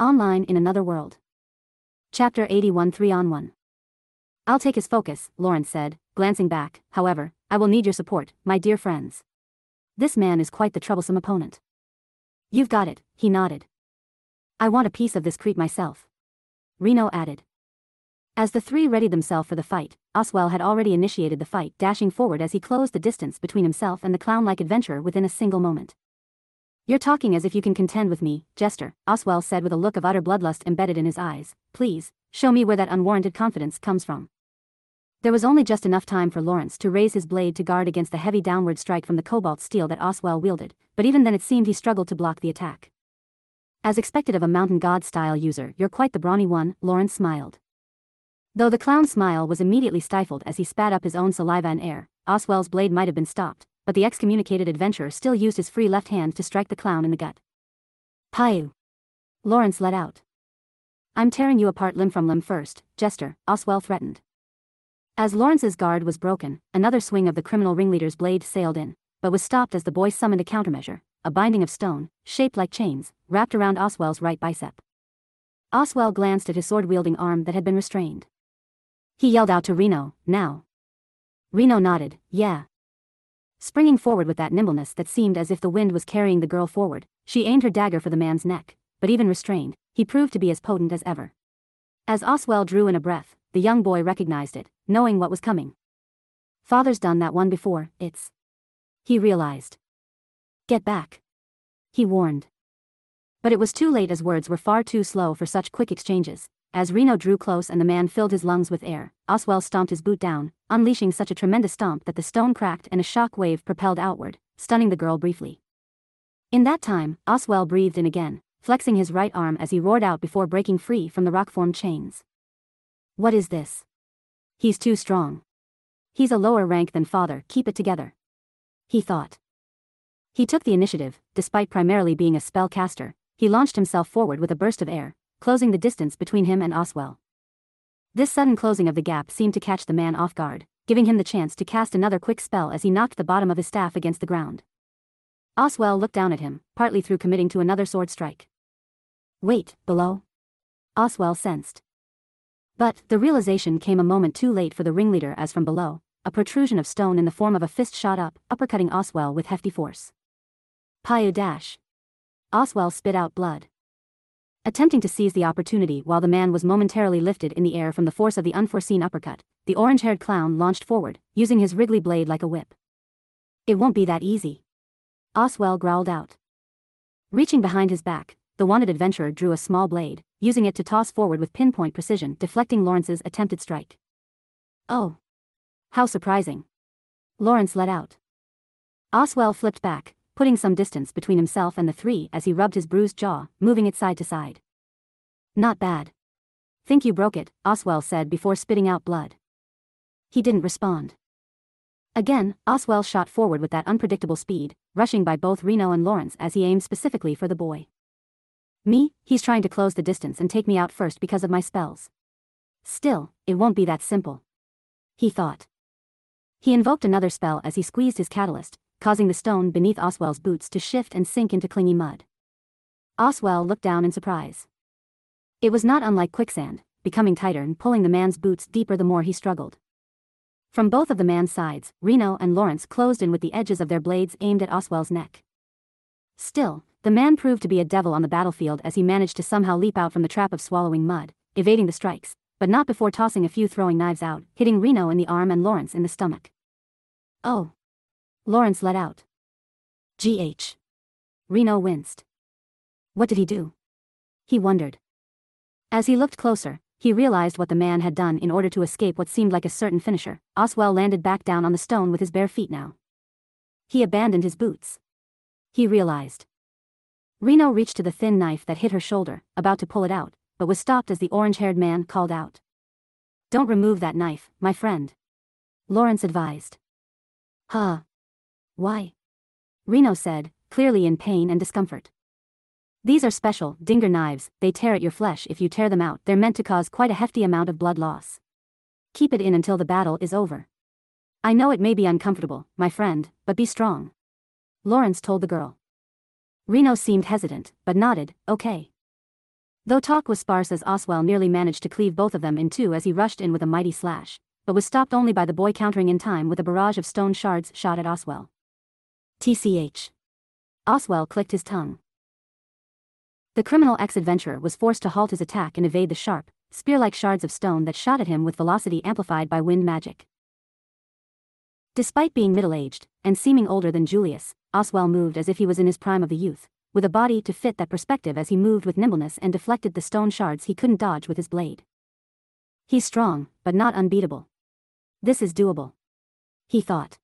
Online in Another World. Chapter 81 3 on 1. I'll take his focus, Lawrence said, glancing back, however, I will need your support, my dear friends. This man is quite the troublesome opponent. You've got it, he nodded. I want a piece of this creep myself. Reno added. As the three readied themselves for the fight, Oswell had already initiated the fight, dashing forward as he closed the distance between himself and the clown-like adventurer within a single moment. You're talking as if you can contend with me, Jester, Oswell said with a look of utter bloodlust embedded in his eyes. Please, show me where that unwarranted confidence comes from. There was only just enough time for Lawrence to raise his blade to guard against the heavy downward strike from the cobalt steel that Oswell wielded, but even then it seemed he struggled to block the attack. As expected of a mountain god-style user, you're quite the brawny one, Lawrence smiled. Though the clown's smile was immediately stifled as he spat up his own saliva and air, Oswell's blade might have been stopped, but the excommunicated adventurer still used his free left hand to strike the clown in the gut. Payu. Lawrence let out. I'm tearing you apart limb from limb first, Jester, Oswell threatened. As Lawrence's guard was broken, another swing of the criminal ringleader's blade sailed in, but was stopped as the boy summoned a countermeasure, a binding of stone, shaped like chains, wrapped around Oswell's right bicep. Oswell glanced at his sword-wielding arm that had been restrained. He yelled out to Reno, now. Reno nodded, yeah. Springing forward with that nimbleness that seemed as if the wind was carrying the girl forward, she aimed her dagger for the man's neck, but even restrained, he proved to be as potent as ever. As Oswell drew in a breath, the young boy recognized it, knowing what was coming. Father's done that one before, it's. He realized. Get back. He warned. But it was too late as words were far too slow for such quick exchanges. As Reno drew close and the man filled his lungs with air, Oswell stomped his boot down, unleashing such a tremendous stomp that the stone cracked and a shock wave propelled outward, stunning the girl briefly. In that time, Oswell breathed in again, flexing his right arm as he roared out before breaking free from the rock-formed chains. What is this? He's too strong. He's a lower rank than father, keep it together. He thought. He took the initiative, despite primarily being a spellcaster, he launched himself forward with a burst of air, closing the distance between him and Oswell. This sudden closing of the gap seemed to catch the man off guard, giving him the chance to cast another quick spell as he knocked the bottom of his staff against the ground. Oswell looked down at him, partly through committing to another sword strike. Wait, below? Oswell sensed. But, the realization came a moment too late for the ringleader as from below, a protrusion of stone in the form of a fist shot up, uppercutting Oswell with hefty force. Payu dash. Oswell spit out blood. Attempting to seize the opportunity while the man was momentarily lifted in the air from the force of the unforeseen uppercut, the orange-haired clown launched forward, using his wriggly blade like a whip. It won't be that easy. Oswell growled out. Reaching behind his back, the wanted adventurer drew a small blade, using it to toss forward with pinpoint precision, deflecting Lawrence's attempted strike. Oh. How surprising. Lawrence let out. Oswell flipped back, putting some distance between himself and the three as he rubbed his bruised jaw, moving it side to side. Not bad. Think you broke it, Oswell said before spitting out blood. He didn't respond. Again, Oswell shot forward with that unpredictable speed, rushing by both Reno and Lawrence as he aimed specifically for the boy. Me, he's trying to close the distance and take me out first because of my spells. Still, it won't be that simple. He thought. He invoked another spell as he squeezed his catalyst, causing the stone beneath Oswell's boots to shift and sink into clingy mud. Oswell looked down in surprise. It was not unlike quicksand, becoming tighter and pulling the man's boots deeper the more he struggled. From both of the man's sides, Reno and Lawrence closed in with the edges of their blades aimed at Oswell's neck. Still, the man proved to be a devil on the battlefield as he managed to somehow leap out from the trap of swallowing mud, evading the strikes, but not before tossing a few throwing knives out, hitting Reno in the arm and Lawrence in the stomach. Oh. Lawrence let out. GH. Reno winced. What did he do? He wondered. As he looked closer, he realized what the man had done in order to escape what seemed like a certain finisher. Oswell landed back down on the stone with his bare feet now. He abandoned his boots. He realized. Reno reached to the thin knife that hit her shoulder, about to pull it out, but was stopped as the orange-haired man called out. Don't remove that knife, my friend. Lawrence advised. Huh. Why? Reno said, clearly in pain and discomfort. These are special, dinger knives, they tear at your flesh if you tear them out, they're meant to cause quite a hefty amount of blood loss. Keep it in until the battle is over. I know it may be uncomfortable, my friend, but be strong. Lawrence told the girl. Reno seemed hesitant, but nodded, okay. Though talk was sparse as Oswell nearly managed to cleave both of them in two as he rushed in with a mighty slash, but was stopped only by the boy countering in time with a barrage of stone shards shot at Oswell. TCH. Oswell clicked his tongue. The criminal ex-adventurer was forced to halt his attack and evade the sharp, spear-like shards of stone that shot at him with velocity amplified by wind magic. Despite being middle-aged, and seeming older than Julius, Oswell moved as if he was in his prime of the youth, with a body to fit that perspective as he moved with nimbleness and deflected the stone shards he couldn't dodge with his blade. He's strong, but not unbeatable. This is doable. He thought.